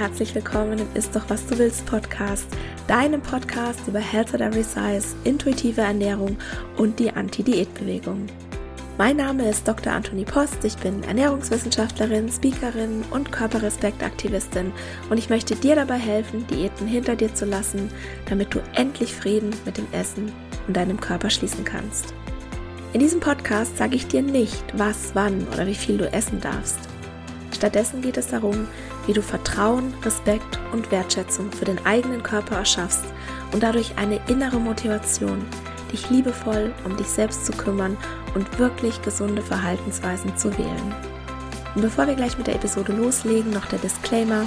Herzlich willkommen im Ist doch was du willst Podcast, deinem Podcast über Health at Every Size, intuitive Ernährung und die Anti-Diät-Bewegung. Mein Name ist Dr. Anthony Post, ich bin Ernährungswissenschaftlerin, Speakerin und Körperrespektaktivistin und ich möchte dir dabei helfen, Diäten hinter dir zu lassen, damit du endlich Frieden mit dem Essen und deinem Körper schließen kannst. In diesem Podcast sage ich dir nicht, was, wann oder wie viel du essen darfst. Stattdessen geht es darum, wie du Vertrauen, Respekt und Wertschätzung für den eigenen Körper erschaffst und dadurch eine innere Motivation, dich liebevoll um dich selbst zu kümmern und wirklich gesunde Verhaltensweisen zu wählen. Und bevor wir gleich mit der Episode loslegen, noch der Disclaimer.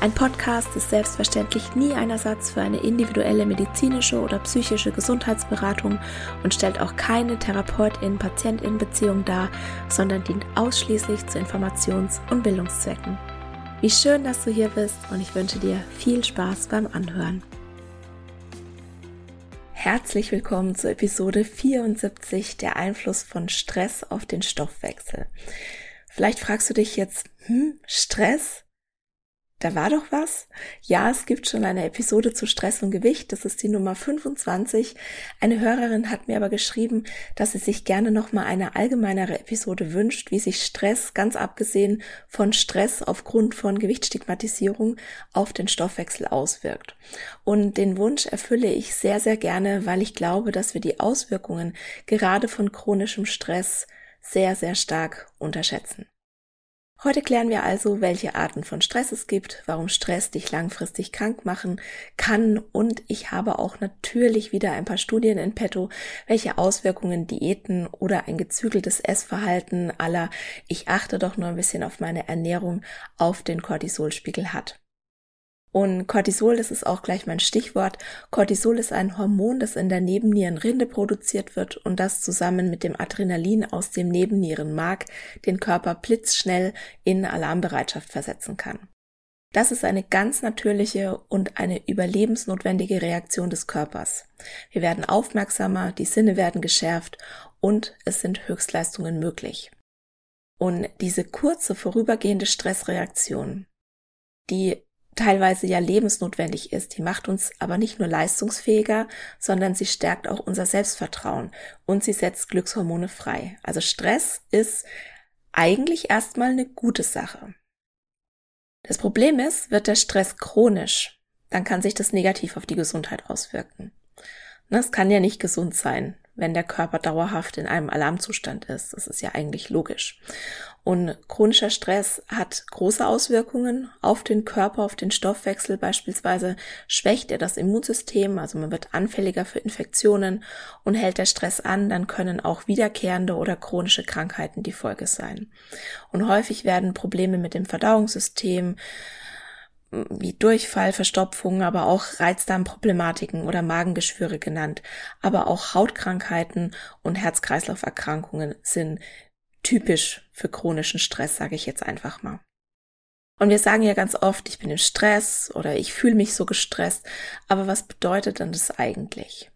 Ein Podcast ist selbstverständlich nie ein Ersatz für eine individuelle medizinische oder psychische Gesundheitsberatung und stellt auch keine Therapeutin-Patientin-Beziehung dar, sondern dient ausschließlich zu Informations- und Bildungszwecken. Wie schön, dass du hier bist und ich wünsche dir viel Spaß beim Anhören. Herzlich willkommen zur Episode 74, der Einfluss von Stress auf den Stoffwechsel. Vielleicht fragst du dich jetzt, hm, Stress? Da war doch was? Ja, es gibt schon eine Episode zu Stress und Gewicht. Das ist die Nummer 25. Eine Hörerin hat mir aber geschrieben, dass sie sich gerne nochmal eine allgemeinere Episode wünscht, wie sich Stress, ganz abgesehen von Stress aufgrund von Gewichtsstigmatisierung, auf den Stoffwechsel auswirkt. Und den Wunsch erfülle ich sehr, sehr gerne, weil ich glaube, dass wir die Auswirkungen gerade von chronischem Stress sehr, sehr stark unterschätzen. Heute klären wir also, welche Arten von Stress es gibt, warum Stress dich langfristig krank machen kann und ich habe auch natürlich wieder ein paar Studien in petto, welche Auswirkungen Diäten oder ein gezügeltes Essverhalten aller ich achte doch nur ein bisschen auf meine Ernährung auf den Cortisolspiegel hat. Und Cortisol, das ist auch gleich mein Stichwort. Cortisol ist ein Hormon, das in der Nebennierenrinde produziert wird und das zusammen mit dem Adrenalin aus dem Nebennierenmark den Körper blitzschnell in Alarmbereitschaft versetzen kann. Das ist eine ganz natürliche und eine überlebensnotwendige Reaktion des Körpers. Wir werden aufmerksamer, die Sinne werden geschärft und es sind Höchstleistungen möglich. Und diese kurze vorübergehende Stressreaktion, die teilweise ja lebensnotwendig ist. Die macht uns aber nicht nur leistungsfähiger, sondern sie stärkt auch unser Selbstvertrauen und sie setzt Glückshormone frei. Also Stress ist eigentlich erstmal eine gute Sache. Das Problem ist, wird der Stress chronisch, dann kann sich das negativ auf die Gesundheit auswirken. Das kann ja nicht gesund sein, wenn der Körper dauerhaft in einem Alarmzustand ist. Das ist ja eigentlich logisch. Und chronischer Stress hat große Auswirkungen auf den Körper, auf den Stoffwechsel. Beispielsweise schwächt er das Immunsystem, also man wird anfälliger für Infektionen und hält der Stress an, dann können auch wiederkehrende oder chronische Krankheiten die Folge sein. Und häufig werden Probleme mit dem Verdauungssystem, wie Durchfall, Verstopfung, aber auch Reizdarmproblematiken oder Magengeschwüre genannt. Aber auch Hautkrankheiten und Herz-Kreislauf-Erkrankungen sind typisch für chronischen Stress, sage ich jetzt einfach mal. Und wir sagen ja ganz oft, ich bin im Stress oder ich fühle mich so gestresst. Aber was bedeutet denn das eigentlich?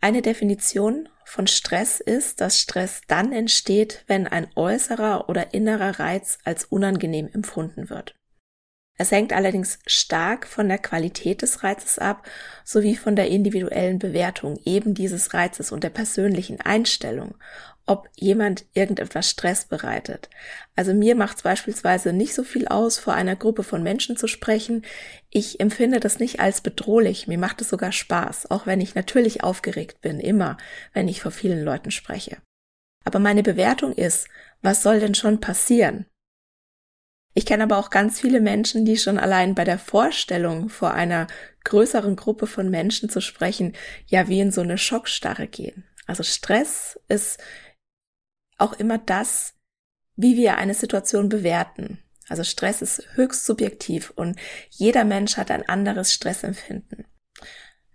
Eine Definition von Stress ist, dass Stress dann entsteht, wenn ein äußerer oder innerer Reiz als unangenehm empfunden wird. Es hängt allerdings stark von der Qualität des Reizes ab, sowie von der individuellen Bewertung eben dieses Reizes und der persönlichen Einstellung, ob jemand irgendetwas Stress bereitet. Also mir macht es beispielsweise nicht so viel aus, vor einer Gruppe von Menschen zu sprechen. Ich empfinde das nicht als bedrohlich, mir macht es sogar Spaß, auch wenn ich natürlich aufgeregt bin, immer, wenn ich vor vielen Leuten spreche. Aber meine Bewertung ist, was soll denn schon passieren? Ich kenne aber auch ganz viele Menschen, die schon allein bei der Vorstellung, vor einer größeren Gruppe von Menschen zu sprechen, ja wie in so eine Schockstarre gehen. Also Stress ist auch immer das, wie wir eine Situation bewerten. Also Stress ist höchst subjektiv und jeder Mensch hat ein anderes Stressempfinden.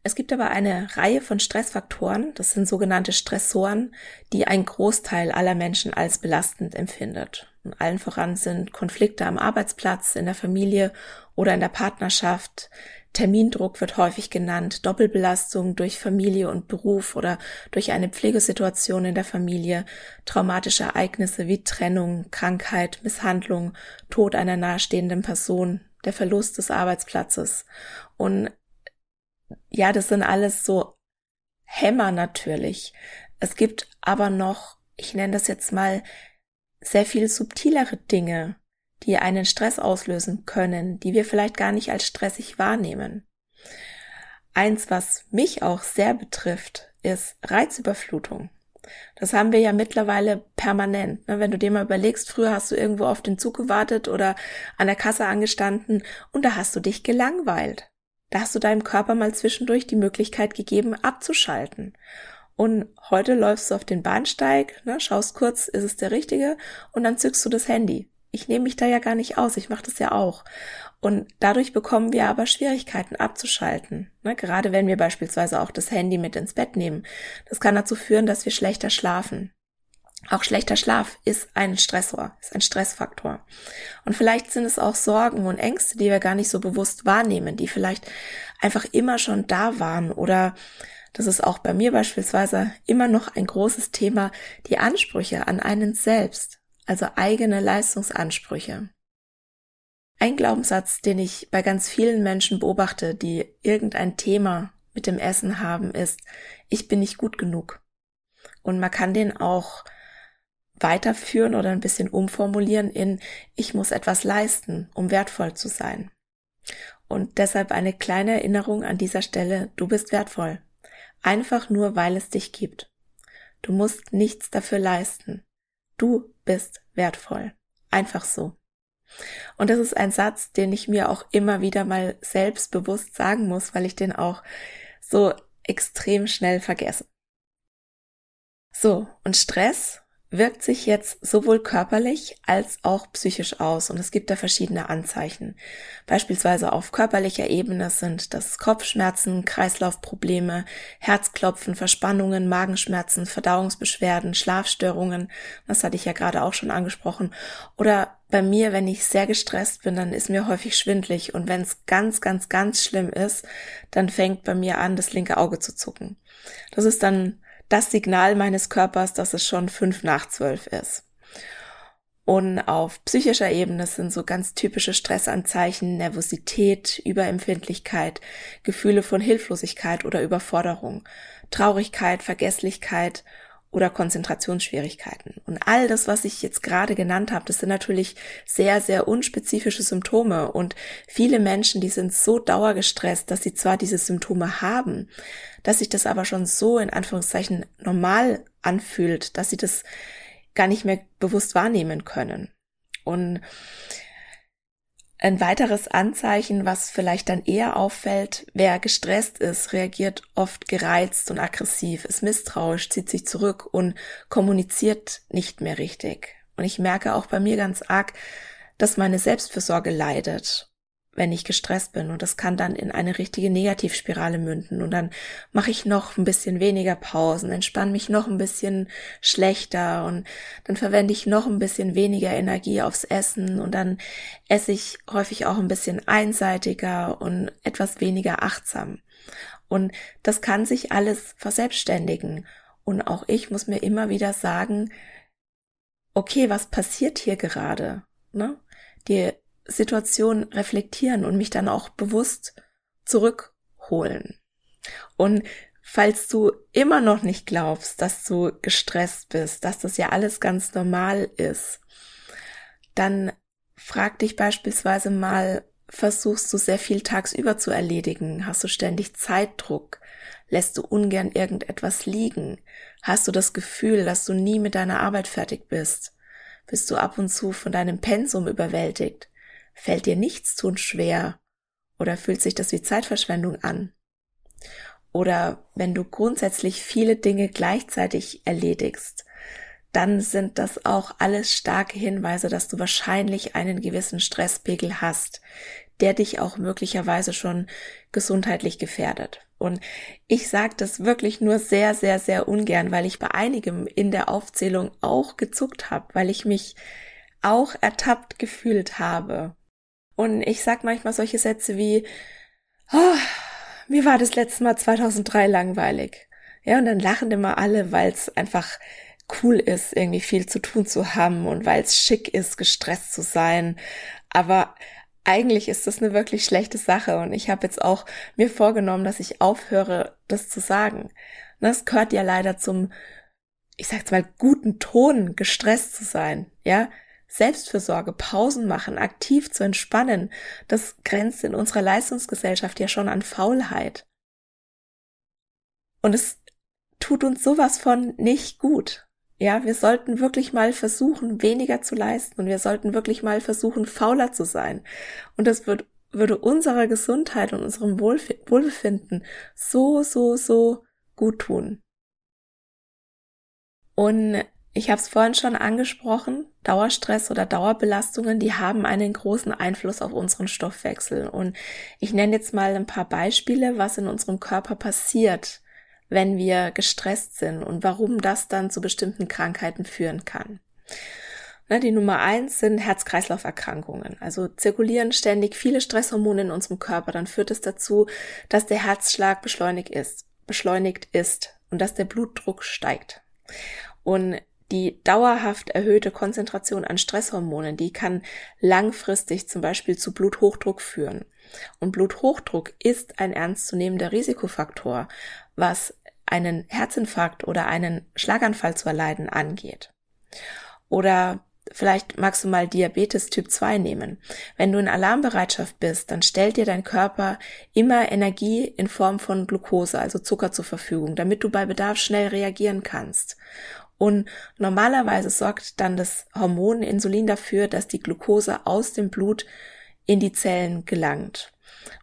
Es gibt aber eine Reihe von Stressfaktoren, das sind sogenannte Stressoren, die ein Großteil aller Menschen als belastend empfindet. Und allen voran sind Konflikte am Arbeitsplatz, in der Familie oder in der Partnerschaft, Termindruck wird häufig genannt, Doppelbelastung durch Familie und Beruf oder durch eine Pflegesituation in der Familie, traumatische Ereignisse wie Trennung, Krankheit, Misshandlung, Tod einer nahestehenden Person, der Verlust des Arbeitsplatzes. Und ja, das sind alles so Hämmer natürlich. Es gibt aber noch, ich nenne das jetzt mal, sehr viel subtilere Dinge, die einen Stress auslösen können, die wir vielleicht gar nicht als stressig wahrnehmen. Eins, was mich auch sehr betrifft, ist Reizüberflutung. Das haben wir ja mittlerweile permanent. Ne? Wenn du dir mal überlegst, früher hast du irgendwo auf den Zug gewartet oder an der Kasse angestanden und da hast du dich gelangweilt. Da hast du deinem Körper mal zwischendurch die Möglichkeit gegeben, abzuschalten. Und heute läufst du auf den Bahnsteig, ne, schaust kurz, ist es der richtige, und dann zückst du das Handy ich nehme mich da ja gar nicht aus, ich mache das ja auch. Und dadurch bekommen wir aber Schwierigkeiten abzuschalten. Ne? Gerade wenn wir beispielsweise auch das Handy mit ins Bett nehmen. Das kann dazu führen, dass wir schlechter schlafen. Auch schlechter Schlaf ist ein Stressor, ist ein Stressfaktor. Und vielleicht sind es auch Sorgen und Ängste, die wir gar nicht so bewusst wahrnehmen, die vielleicht einfach immer schon da waren oder das ist auch bei mir beispielsweise immer noch ein großes Thema, die Ansprüche an einen selbst also eigene Leistungsansprüche. Ein Glaubenssatz, den ich bei ganz vielen Menschen beobachte, die irgendein Thema mit dem Essen haben, ist, ich bin nicht gut genug. Und man kann den auch weiterführen oder ein bisschen umformulieren in, ich muss etwas leisten, um wertvoll zu sein. Und deshalb eine kleine Erinnerung an dieser Stelle, du bist wertvoll. Einfach nur, weil es dich gibt. Du musst nichts dafür leisten. Du bist wertvoll. Einfach so. Und das ist ein Satz, den ich mir auch immer wieder mal selbstbewusst sagen muss, weil ich den auch so extrem schnell vergesse. So, und Stress wirkt sich jetzt sowohl körperlich als auch psychisch aus und es gibt da verschiedene Anzeichen. Beispielsweise auf körperlicher Ebene sind das Kopfschmerzen, Kreislaufprobleme, Herzklopfen, Verspannungen, Magenschmerzen, Verdauungsbeschwerden, Schlafstörungen, das hatte ich ja gerade auch schon angesprochen, oder bei mir, wenn ich sehr gestresst bin, dann ist mir häufig schwindlig und wenn es ganz, ganz, ganz schlimm ist, dann fängt bei mir an, das linke Auge zu zucken. Das ist dann das Signal meines Körpers, dass es schon fünf nach zwölf ist. Und auf psychischer Ebene sind so ganz typische Stressanzeichen Nervosität, Überempfindlichkeit, Gefühle von Hilflosigkeit oder Überforderung, Traurigkeit, Vergesslichkeit oder Konzentrationsschwierigkeiten. Und all das, was ich jetzt gerade genannt habe, das sind natürlich sehr, sehr unspezifische Symptome. Und viele Menschen, die sind so dauergestresst, dass sie zwar diese Symptome haben, dass sich das aber schon so in Anführungszeichen normal anfühlt, dass sie das gar nicht mehr bewusst wahrnehmen können. Und ein weiteres Anzeichen, was vielleicht dann eher auffällt, wer gestresst ist, reagiert oft gereizt und aggressiv, ist misstrauisch, zieht sich zurück und kommuniziert nicht mehr richtig. Und ich merke auch bei mir ganz arg, dass meine Selbstfürsorge leidet wenn ich gestresst bin. Und das kann dann in eine richtige Negativspirale münden. Und dann mache ich noch ein bisschen weniger Pausen, entspanne mich noch ein bisschen schlechter und dann verwende ich noch ein bisschen weniger Energie aufs Essen und dann esse ich häufig auch ein bisschen einseitiger und etwas weniger achtsam. Und das kann sich alles verselbstständigen. Und auch ich muss mir immer wieder sagen, okay, was passiert hier gerade? Ne? Die Situation reflektieren und mich dann auch bewusst zurückholen. Und falls du immer noch nicht glaubst, dass du gestresst bist, dass das ja alles ganz normal ist, dann frag dich beispielsweise mal, versuchst du sehr viel tagsüber zu erledigen? Hast du ständig Zeitdruck? Lässt du ungern irgendetwas liegen? Hast du das Gefühl, dass du nie mit deiner Arbeit fertig bist? Bist du ab und zu von deinem Pensum überwältigt? Fällt dir nichts tun schwer? Oder fühlt sich das wie Zeitverschwendung an? Oder wenn du grundsätzlich viele Dinge gleichzeitig erledigst, dann sind das auch alles starke Hinweise, dass du wahrscheinlich einen gewissen Stresspegel hast, der dich auch möglicherweise schon gesundheitlich gefährdet. Und ich sage das wirklich nur sehr, sehr, sehr ungern, weil ich bei einigem in der Aufzählung auch gezuckt habe, weil ich mich auch ertappt gefühlt habe und ich sag manchmal solche Sätze wie, oh, mir war das letzte Mal 2003 langweilig. Ja, und dann lachen immer alle, weil es einfach cool ist, irgendwie viel zu tun zu haben und weil es schick ist, gestresst zu sein. Aber eigentlich ist das eine wirklich schlechte Sache und ich habe jetzt auch mir vorgenommen, dass ich aufhöre, das zu sagen. Das gehört ja leider zum, ich sag's mal, guten Ton, gestresst zu sein, ja. Selbstfürsorge, Pausen machen, aktiv zu entspannen, das grenzt in unserer Leistungsgesellschaft ja schon an Faulheit. Und es tut uns sowas von nicht gut. Ja, wir sollten wirklich mal versuchen, weniger zu leisten und wir sollten wirklich mal versuchen, fauler zu sein. Und das wird, würde unserer Gesundheit und unserem Wohlf Wohlbefinden so, so, so gut tun. Und ich habe es vorhin schon angesprochen, Dauerstress oder Dauerbelastungen, die haben einen großen Einfluss auf unseren Stoffwechsel. Und ich nenne jetzt mal ein paar Beispiele, was in unserem Körper passiert, wenn wir gestresst sind und warum das dann zu bestimmten Krankheiten führen kann. Ne, die Nummer eins sind Herz-Kreislauf-Erkrankungen. Also zirkulieren ständig viele Stresshormone in unserem Körper. Dann führt es dazu, dass der Herzschlag beschleunigt ist, beschleunigt ist und dass der Blutdruck steigt. Und die dauerhaft erhöhte Konzentration an Stresshormonen, die kann langfristig zum Beispiel zu Bluthochdruck führen. Und Bluthochdruck ist ein ernstzunehmender Risikofaktor, was einen Herzinfarkt oder einen Schlaganfall zu erleiden angeht. Oder vielleicht magst du mal Diabetes Typ 2 nehmen. Wenn du in Alarmbereitschaft bist, dann stellt dir dein Körper immer Energie in Form von Glucose, also Zucker zur Verfügung, damit du bei Bedarf schnell reagieren kannst. Und normalerweise sorgt dann das Hormon Insulin dafür, dass die Glucose aus dem Blut in die Zellen gelangt.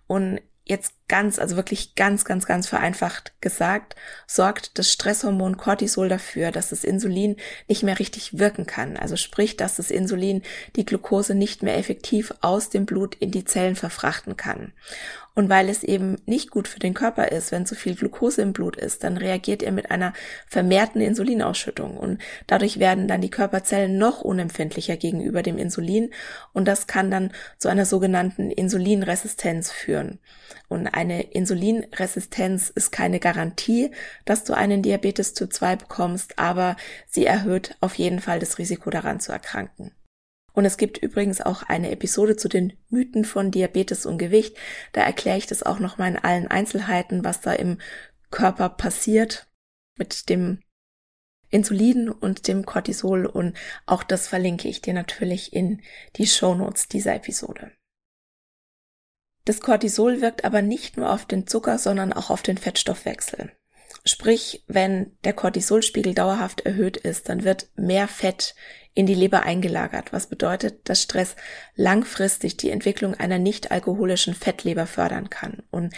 Und jetzt ganz, also wirklich ganz, ganz, ganz vereinfacht gesagt, sorgt das Stresshormon Cortisol dafür, dass das Insulin nicht mehr richtig wirken kann. Also sprich, dass das Insulin die Glucose nicht mehr effektiv aus dem Blut in die Zellen verfrachten kann. Und weil es eben nicht gut für den Körper ist, wenn zu viel Glucose im Blut ist, dann reagiert er mit einer vermehrten Insulinausschüttung und dadurch werden dann die Körperzellen noch unempfindlicher gegenüber dem Insulin und das kann dann zu einer sogenannten Insulinresistenz führen. Und eine Insulinresistenz ist keine Garantie, dass du einen Diabetes Typ 2 bekommst, aber sie erhöht auf jeden Fall das Risiko daran zu erkranken. Und es gibt übrigens auch eine Episode zu den Mythen von Diabetes und Gewicht. Da erkläre ich das auch nochmal in allen Einzelheiten, was da im Körper passiert mit dem Insulin und dem Cortisol und auch das verlinke ich dir natürlich in die Show Notes dieser Episode. Das Cortisol wirkt aber nicht nur auf den Zucker, sondern auch auf den Fettstoffwechsel. Sprich, wenn der Cortisolspiegel dauerhaft erhöht ist, dann wird mehr Fett in die Leber eingelagert, was bedeutet, dass Stress langfristig die Entwicklung einer nicht alkoholischen Fettleber fördern kann. Und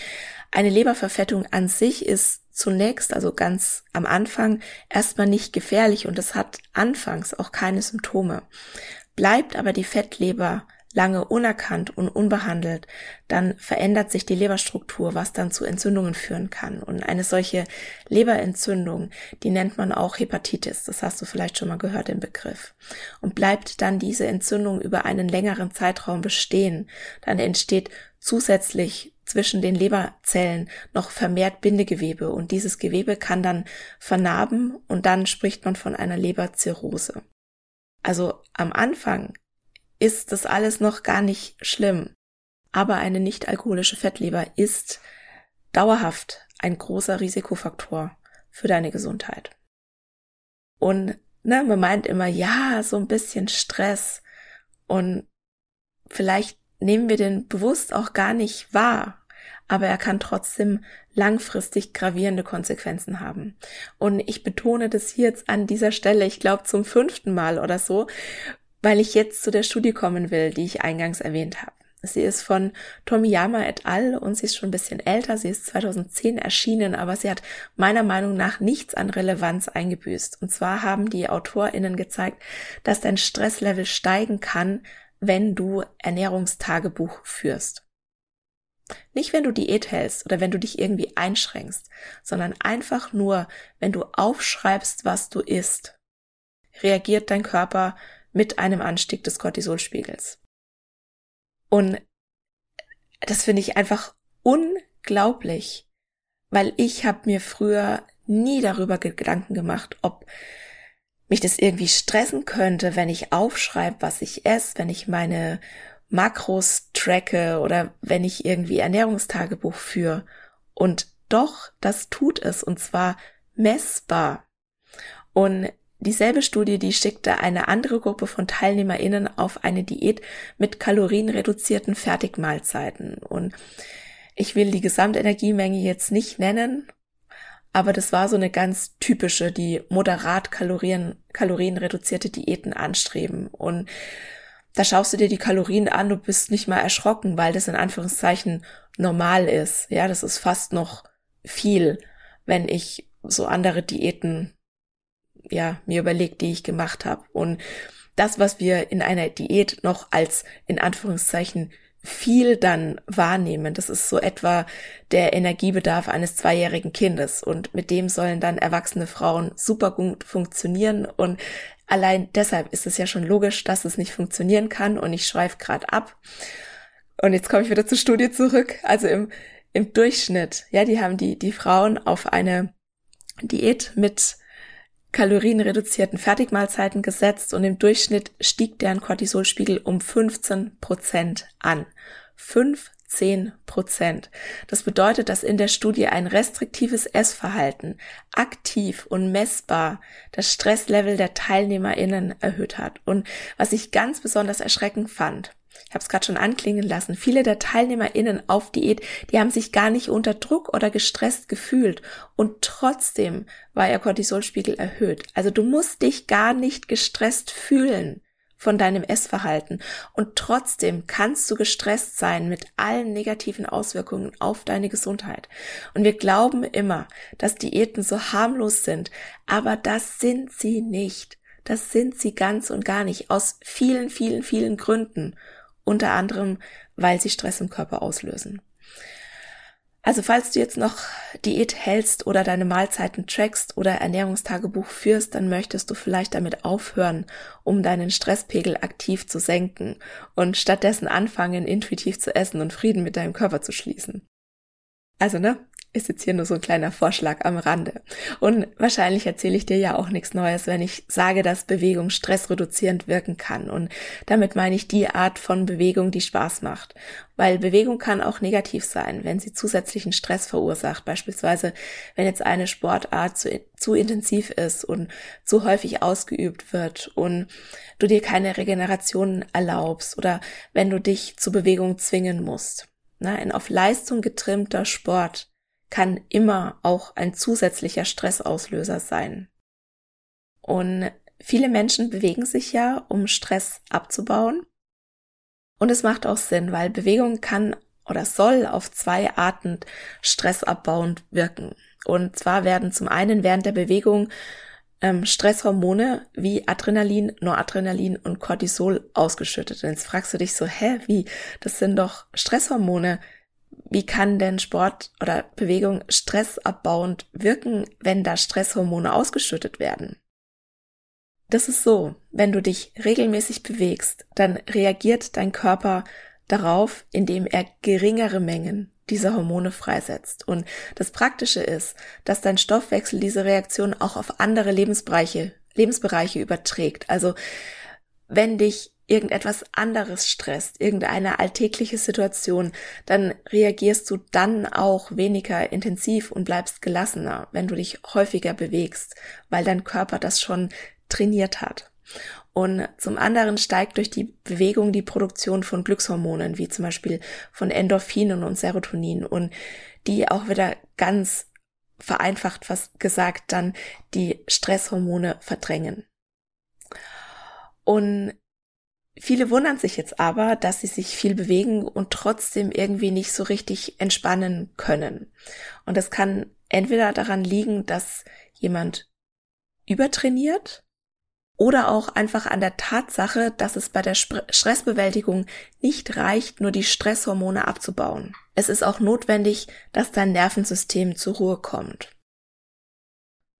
eine Leberverfettung an sich ist zunächst, also ganz am Anfang, erstmal nicht gefährlich und es hat anfangs auch keine Symptome. Bleibt aber die Fettleber lange unerkannt und unbehandelt, dann verändert sich die Leberstruktur, was dann zu Entzündungen führen kann. Und eine solche Leberentzündung, die nennt man auch Hepatitis. Das hast du vielleicht schon mal gehört, den Begriff. Und bleibt dann diese Entzündung über einen längeren Zeitraum bestehen, dann entsteht zusätzlich zwischen den Leberzellen noch vermehrt Bindegewebe und dieses Gewebe kann dann vernarben und dann spricht man von einer Leberzirrhose. Also am Anfang ist das alles noch gar nicht schlimm. Aber eine nicht alkoholische Fettleber ist dauerhaft ein großer Risikofaktor für deine Gesundheit. Und ne, man meint immer, ja, so ein bisschen Stress und vielleicht nehmen wir den bewusst auch gar nicht wahr, aber er kann trotzdem langfristig gravierende Konsequenzen haben. Und ich betone das hier jetzt an dieser Stelle, ich glaube zum fünften Mal oder so, weil ich jetzt zu der Studie kommen will, die ich eingangs erwähnt habe. Sie ist von Tomiyama et al. und sie ist schon ein bisschen älter. Sie ist 2010 erschienen, aber sie hat meiner Meinung nach nichts an Relevanz eingebüßt. Und zwar haben die AutorInnen gezeigt, dass dein Stresslevel steigen kann, wenn du Ernährungstagebuch führst. Nicht, wenn du Diät hältst oder wenn du dich irgendwie einschränkst, sondern einfach nur, wenn du aufschreibst, was du isst, reagiert dein Körper mit einem Anstieg des Cortisolspiegels. Und das finde ich einfach unglaublich, weil ich habe mir früher nie darüber Gedanken gemacht, ob mich das irgendwie stressen könnte, wenn ich aufschreibe, was ich esse, wenn ich meine Makros tracke oder wenn ich irgendwie Ernährungstagebuch führe. Und doch, das tut es und zwar messbar. Und dieselbe Studie, die schickte eine andere Gruppe von TeilnehmerInnen auf eine Diät mit kalorienreduzierten Fertigmahlzeiten. Und ich will die Gesamtenergiemenge jetzt nicht nennen, aber das war so eine ganz typische, die moderat Kalorien, kalorienreduzierte Diäten anstreben. Und da schaust du dir die Kalorien an, du bist nicht mal erschrocken, weil das in Anführungszeichen normal ist. Ja, das ist fast noch viel, wenn ich so andere Diäten ja mir überlegt, die ich gemacht habe. Und das, was wir in einer Diät noch als in Anführungszeichen viel dann wahrnehmen. Das ist so etwa der Energiebedarf eines zweijährigen Kindes und mit dem sollen dann erwachsene Frauen super gut funktionieren und allein deshalb ist es ja schon logisch, dass es nicht funktionieren kann und ich schreife gerade ab. Und jetzt komme ich wieder zur Studie zurück. Also im, im Durchschnitt, ja, die haben die, die Frauen auf eine Diät mit kalorienreduzierten Fertigmahlzeiten gesetzt und im Durchschnitt stieg deren Cortisolspiegel um 15 Prozent an. 15 Prozent. Das bedeutet, dass in der Studie ein restriktives Essverhalten aktiv und messbar das Stresslevel der TeilnehmerInnen erhöht hat. Und was ich ganz besonders erschreckend fand, ich habe es gerade schon anklingen lassen, viele der TeilnehmerInnen auf Diät, die haben sich gar nicht unter Druck oder gestresst gefühlt und trotzdem war ihr Cortisolspiegel erhöht. Also du musst dich gar nicht gestresst fühlen von deinem Essverhalten und trotzdem kannst du gestresst sein mit allen negativen Auswirkungen auf deine Gesundheit. Und wir glauben immer, dass Diäten so harmlos sind, aber das sind sie nicht. Das sind sie ganz und gar nicht aus vielen, vielen, vielen Gründen unter anderem, weil sie Stress im Körper auslösen. Also falls du jetzt noch Diät hältst oder deine Mahlzeiten trackst oder Ernährungstagebuch führst, dann möchtest du vielleicht damit aufhören, um deinen Stresspegel aktiv zu senken und stattdessen anfangen, intuitiv zu essen und Frieden mit deinem Körper zu schließen. Also ne, ist jetzt hier nur so ein kleiner Vorschlag am Rande. Und wahrscheinlich erzähle ich dir ja auch nichts Neues, wenn ich sage, dass Bewegung stressreduzierend wirken kann. Und damit meine ich die Art von Bewegung, die Spaß macht. Weil Bewegung kann auch negativ sein, wenn sie zusätzlichen Stress verursacht. Beispielsweise, wenn jetzt eine Sportart zu, zu intensiv ist und zu häufig ausgeübt wird und du dir keine Regeneration erlaubst oder wenn du dich zu Bewegung zwingen musst. ein auf Leistung getrimmter Sport kann immer auch ein zusätzlicher Stressauslöser sein. Und viele Menschen bewegen sich ja, um Stress abzubauen. Und es macht auch Sinn, weil Bewegung kann oder soll auf zwei Arten stressabbauend wirken. Und zwar werden zum einen während der Bewegung ähm, Stresshormone wie Adrenalin, Noradrenalin und Cortisol ausgeschüttet. Und jetzt fragst du dich so, hä, wie? Das sind doch Stresshormone wie kann denn Sport oder Bewegung stressabbauend wirken, wenn da Stresshormone ausgeschüttet werden? Das ist so, wenn du dich regelmäßig bewegst, dann reagiert dein Körper darauf, indem er geringere Mengen dieser Hormone freisetzt. Und das Praktische ist, dass dein Stoffwechsel diese Reaktion auch auf andere Lebensbereiche, Lebensbereiche überträgt. Also wenn dich irgendetwas anderes stresst, irgendeine alltägliche Situation, dann reagierst du dann auch weniger intensiv und bleibst gelassener, wenn du dich häufiger bewegst, weil dein Körper das schon trainiert hat. Und zum anderen steigt durch die Bewegung die Produktion von Glückshormonen, wie zum Beispiel von Endorphinen und Serotonin und die auch wieder ganz vereinfacht was gesagt dann die Stresshormone verdrängen. Und Viele wundern sich jetzt aber, dass sie sich viel bewegen und trotzdem irgendwie nicht so richtig entspannen können. Und das kann entweder daran liegen, dass jemand übertrainiert oder auch einfach an der Tatsache, dass es bei der Stressbewältigung nicht reicht, nur die Stresshormone abzubauen. Es ist auch notwendig, dass dein Nervensystem zur Ruhe kommt.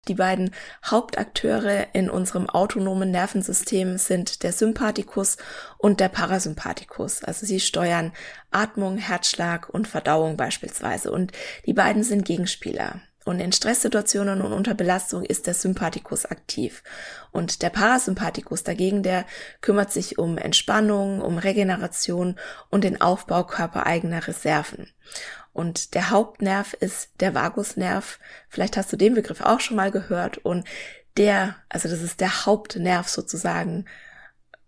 Die beiden Hauptakteure in unserem autonomen Nervensystem sind der Sympathikus und der Parasympathikus. Also sie steuern Atmung, Herzschlag und Verdauung beispielsweise. Und die beiden sind Gegenspieler. Und in Stresssituationen und unter Belastung ist der Sympathikus aktiv. Und der Parasympathikus dagegen, der kümmert sich um Entspannung, um Regeneration und den Aufbau körpereigener Reserven. Und der Hauptnerv ist der Vagusnerv. Vielleicht hast du den Begriff auch schon mal gehört. Und der, also das ist der Hauptnerv sozusagen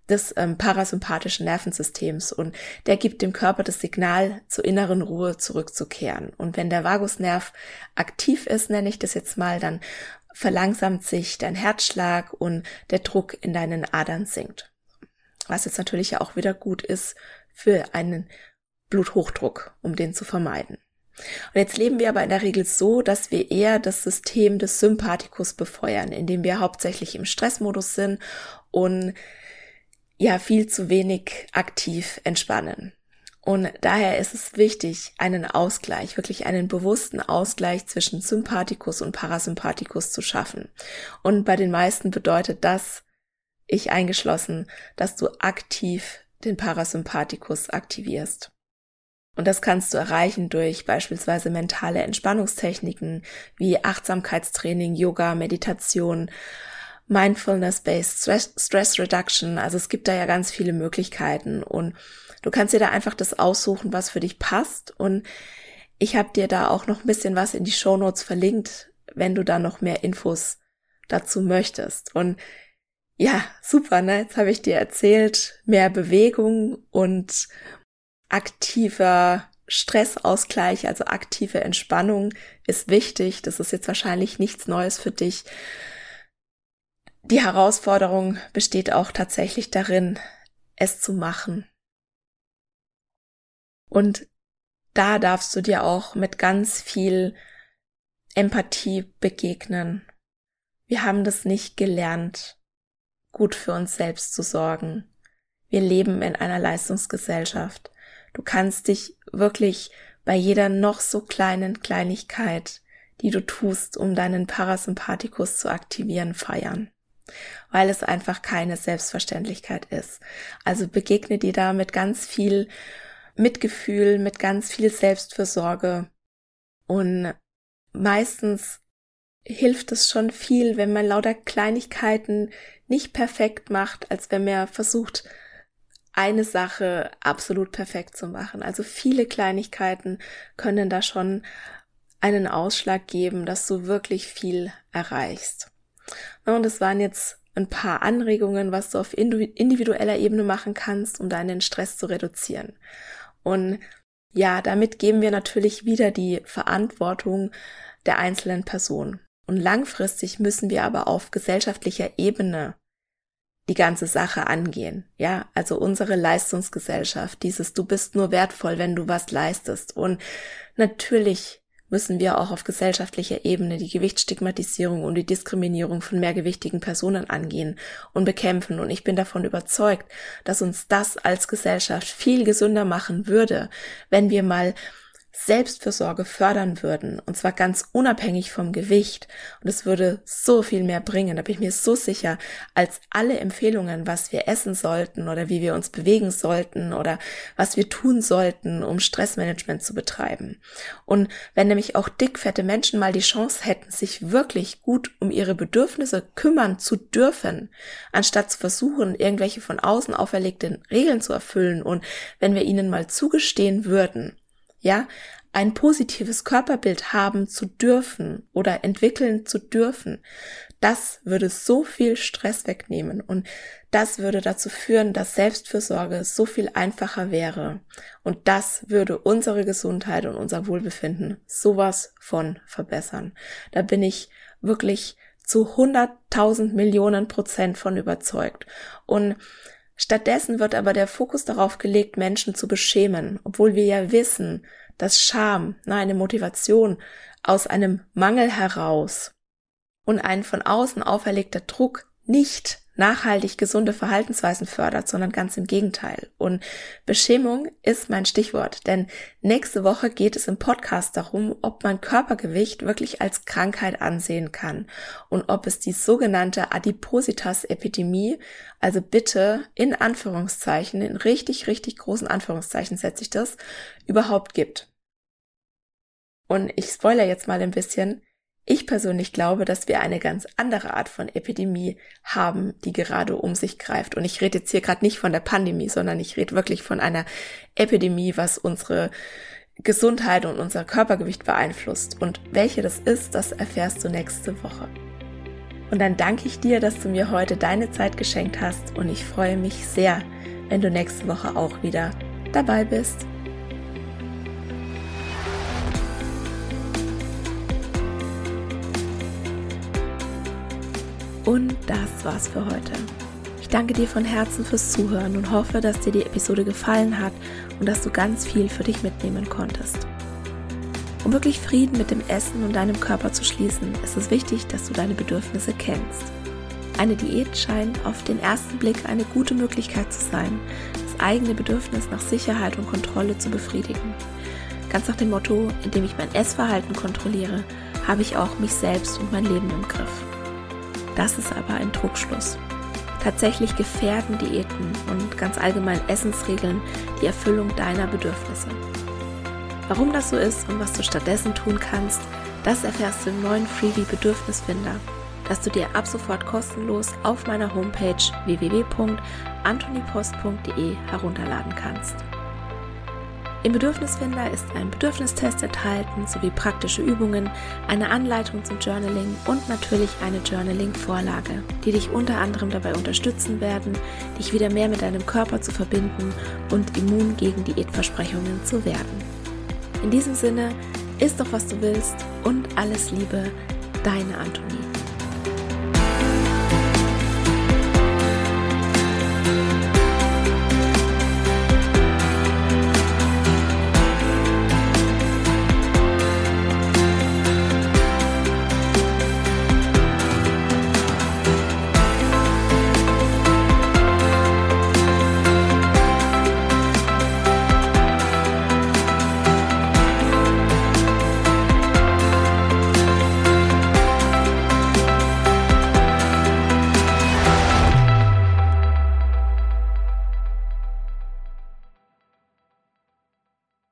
des ähm, parasympathischen Nervensystems und der gibt dem Körper das Signal, zur inneren Ruhe zurückzukehren. Und wenn der Vagusnerv aktiv ist, nenne ich das jetzt mal, dann verlangsamt sich dein Herzschlag und der Druck in deinen Adern sinkt. Was jetzt natürlich auch wieder gut ist für einen Bluthochdruck, um den zu vermeiden. Und jetzt leben wir aber in der Regel so, dass wir eher das System des Sympathikus befeuern, indem wir hauptsächlich im Stressmodus sind und ja viel zu wenig aktiv entspannen. Und daher ist es wichtig, einen Ausgleich, wirklich einen bewussten Ausgleich zwischen Sympathikus und Parasympathikus zu schaffen. Und bei den meisten bedeutet das, ich eingeschlossen, dass du aktiv den Parasympathikus aktivierst. Und das kannst du erreichen durch beispielsweise mentale Entspannungstechniken wie Achtsamkeitstraining, Yoga, Meditation, Mindfulness-Based Stress, Stress Reduction. Also es gibt da ja ganz viele Möglichkeiten und du kannst dir da einfach das aussuchen, was für dich passt. Und ich habe dir da auch noch ein bisschen was in die Show Notes verlinkt, wenn du da noch mehr Infos dazu möchtest. Und ja, super, ne? Jetzt habe ich dir erzählt, mehr Bewegung und aktiver Stressausgleich, also aktive Entspannung ist wichtig. Das ist jetzt wahrscheinlich nichts Neues für dich. Die Herausforderung besteht auch tatsächlich darin, es zu machen. Und da darfst du dir auch mit ganz viel Empathie begegnen. Wir haben das nicht gelernt, gut für uns selbst zu sorgen. Wir leben in einer Leistungsgesellschaft. Du kannst dich wirklich bei jeder noch so kleinen Kleinigkeit, die du tust, um deinen Parasympathikus zu aktivieren, feiern. Weil es einfach keine Selbstverständlichkeit ist. Also begegne dir da mit ganz viel Mitgefühl, mit ganz viel Selbstfürsorge. Und meistens hilft es schon viel, wenn man lauter Kleinigkeiten nicht perfekt macht, als wenn man versucht, eine Sache absolut perfekt zu machen. Also viele Kleinigkeiten können da schon einen Ausschlag geben, dass du wirklich viel erreichst. Und es waren jetzt ein paar Anregungen, was du auf individueller Ebene machen kannst, um deinen Stress zu reduzieren. Und ja, damit geben wir natürlich wieder die Verantwortung der einzelnen Person. Und langfristig müssen wir aber auf gesellschaftlicher Ebene die ganze Sache angehen. Ja, also unsere Leistungsgesellschaft, dieses du bist nur wertvoll, wenn du was leistest. Und natürlich müssen wir auch auf gesellschaftlicher Ebene die Gewichtsstigmatisierung und die Diskriminierung von mehrgewichtigen Personen angehen und bekämpfen. Und ich bin davon überzeugt, dass uns das als Gesellschaft viel gesünder machen würde, wenn wir mal Selbstfürsorge fördern würden, und zwar ganz unabhängig vom Gewicht. Und es würde so viel mehr bringen, da bin ich mir so sicher, als alle Empfehlungen, was wir essen sollten oder wie wir uns bewegen sollten oder was wir tun sollten, um Stressmanagement zu betreiben. Und wenn nämlich auch dickfette Menschen mal die Chance hätten, sich wirklich gut um ihre Bedürfnisse kümmern zu dürfen, anstatt zu versuchen, irgendwelche von außen auferlegten Regeln zu erfüllen und wenn wir ihnen mal zugestehen würden, ja, ein positives Körperbild haben zu dürfen oder entwickeln zu dürfen, das würde so viel Stress wegnehmen und das würde dazu führen, dass Selbstfürsorge so viel einfacher wäre und das würde unsere Gesundheit und unser Wohlbefinden sowas von verbessern. Da bin ich wirklich zu 100.000 Millionen Prozent von überzeugt und Stattdessen wird aber der Fokus darauf gelegt, Menschen zu beschämen, obwohl wir ja wissen, dass Scham, na, eine Motivation aus einem Mangel heraus und ein von außen auferlegter Druck nicht nachhaltig gesunde Verhaltensweisen fördert, sondern ganz im Gegenteil. Und Beschämung ist mein Stichwort, denn nächste Woche geht es im Podcast darum, ob man Körpergewicht wirklich als Krankheit ansehen kann und ob es die sogenannte Adipositas-Epidemie, also bitte in Anführungszeichen, in richtig, richtig großen Anführungszeichen setze ich das, überhaupt gibt. Und ich spoiler jetzt mal ein bisschen, ich persönlich glaube, dass wir eine ganz andere Art von Epidemie haben, die gerade um sich greift. Und ich rede jetzt hier gerade nicht von der Pandemie, sondern ich rede wirklich von einer Epidemie, was unsere Gesundheit und unser Körpergewicht beeinflusst. Und welche das ist, das erfährst du nächste Woche. Und dann danke ich dir, dass du mir heute deine Zeit geschenkt hast und ich freue mich sehr, wenn du nächste Woche auch wieder dabei bist. Und das war's für heute. Ich danke dir von Herzen fürs Zuhören und hoffe, dass dir die Episode gefallen hat und dass du ganz viel für dich mitnehmen konntest. Um wirklich Frieden mit dem Essen und deinem Körper zu schließen, ist es wichtig, dass du deine Bedürfnisse kennst. Eine Diät scheint auf den ersten Blick eine gute Möglichkeit zu sein, das eigene Bedürfnis nach Sicherheit und Kontrolle zu befriedigen. Ganz nach dem Motto, indem ich mein Essverhalten kontrolliere, habe ich auch mich selbst und mein Leben im Griff. Das ist aber ein Druckschluss. Tatsächlich gefährden Diäten und ganz allgemein Essensregeln die Erfüllung deiner Bedürfnisse. Warum das so ist und was du stattdessen tun kannst, das erfährst du im neuen Freebie Bedürfnisfinder, das du dir ab sofort kostenlos auf meiner Homepage www.antonipost.de herunterladen kannst. Im Bedürfnisfinder ist ein Bedürfnistest enthalten sowie praktische Übungen, eine Anleitung zum Journaling und natürlich eine Journaling-Vorlage, die dich unter anderem dabei unterstützen werden, dich wieder mehr mit deinem Körper zu verbinden und immun gegen Diätversprechungen zu werden. In diesem Sinne, isst doch was du willst und alles Liebe, deine Antonie.